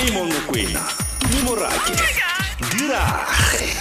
amo mokwena tumi morake dirage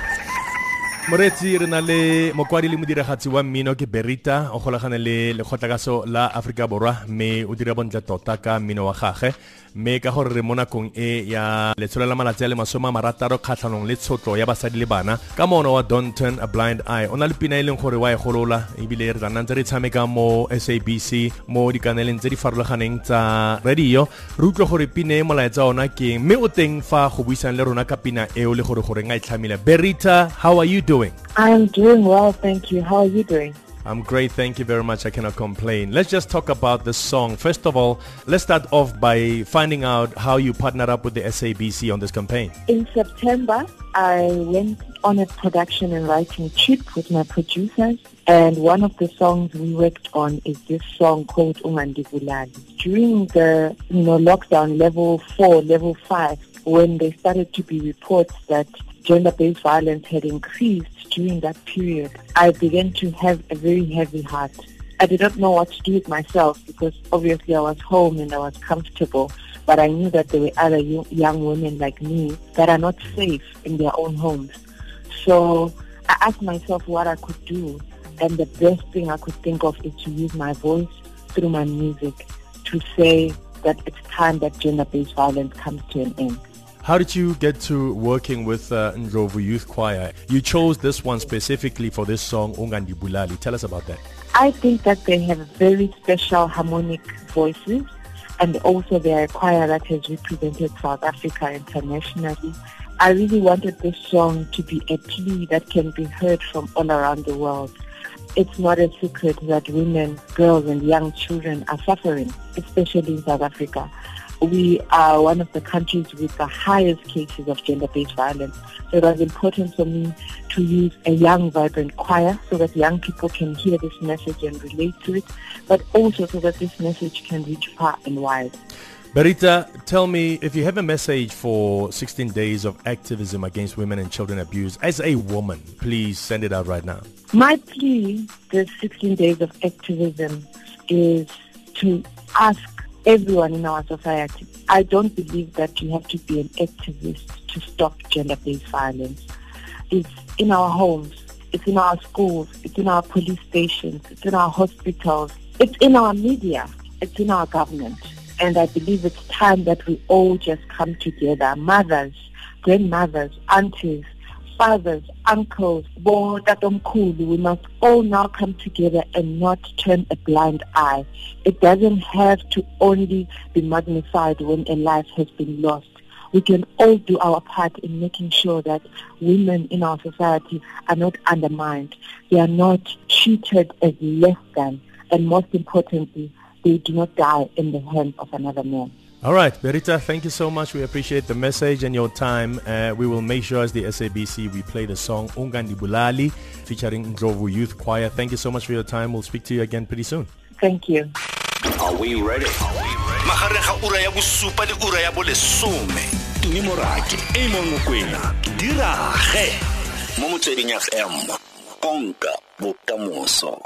moreetsi re na le mokwadi le modiragatsi wa mmino ke berita. O golagane le lekgotlakaso la aforika borwa mme o dira bontle tota ka mmino wa gage. Mme ka gore re mo nakong e ya letsholo la malatsi a le masome a marataro kgatlhanong le tshotlo ya basadi le bana ka mono wa donton a blind eye o na le pina e leng gore wa e golola ebile re tla nna ntse re tshameka mo sabc mo dikaneleng tse di farologaneng tsa radio. Re utlwe gore pina e molaetsa ona keng mme o teng fa go buisang le rona ka pina eo le gore goreng a e tlhamile. Berita how are you doing I'm doing well, thank you. How are you doing? I'm great, thank you very much. I cannot complain. Let's just talk about the song. First of all, let's start off by finding out how you partnered up with the SABC on this campaign. In September, I went on a production and writing trip with my producers, and one of the songs we worked on is this song called Ungandibulali. During the you know lockdown level four, level five, when there started to be reports that gender-based violence had increased during that period, I began to have a very heavy heart. I did not know what to do with myself because obviously I was home and I was comfortable, but I knew that there were other young women like me that are not safe in their own homes. So I asked myself what I could do, and the best thing I could think of is to use my voice through my music to say that it's time that gender-based violence comes to an end. How did you get to working with uh, Ndlovu Youth Choir? You chose this one specifically for this song, Ungandi Bulali. Tell us about that. I think that they have very special harmonic voices and also they are a choir that has represented South Africa internationally. I really wanted this song to be a plea that can be heard from all around the world. It's not a secret that women, girls and young children are suffering, especially in South Africa we are one of the countries with the highest cases of gender-based violence. So it was important for me to use a young, vibrant choir so that young people can hear this message and relate to it, but also so that this message can reach far and wide. Berita, tell me if you have a message for 16 days of activism against women and children abuse as a woman, please send it out right now. My plea, the 16 days of activism, is to ask everyone in our society. I don't believe that you have to be an activist to stop gender-based violence. It's in our homes, it's in our schools, it's in our police stations, it's in our hospitals, it's in our media, it's in our government. And I believe it's time that we all just come together, mothers, grandmothers, aunties, fathers, uncles, botatomkhulu, we must all now come together and not turn a blind eye. It doesn't have to only be magnified when a life has been lost. We can all do our part in making sure that women in our society are not undermined. They are not treated as less than. And most importantly, they do not die in the hands of another man. All right, Berita, thank you so much. We appreciate the message and your time. Uh, we will make sure as the SABC we play the song Ungandi Bulali featuring Ndlovu Youth Choir. Thank you so much for your time. We'll speak to you again pretty soon. Thank you. Are we ready? Magareng ga ura ya bosupa le ura ya bolesome. Tumi Morake, Amo Mokwena, dirage. Mo motsweding FM, konka bokamoso.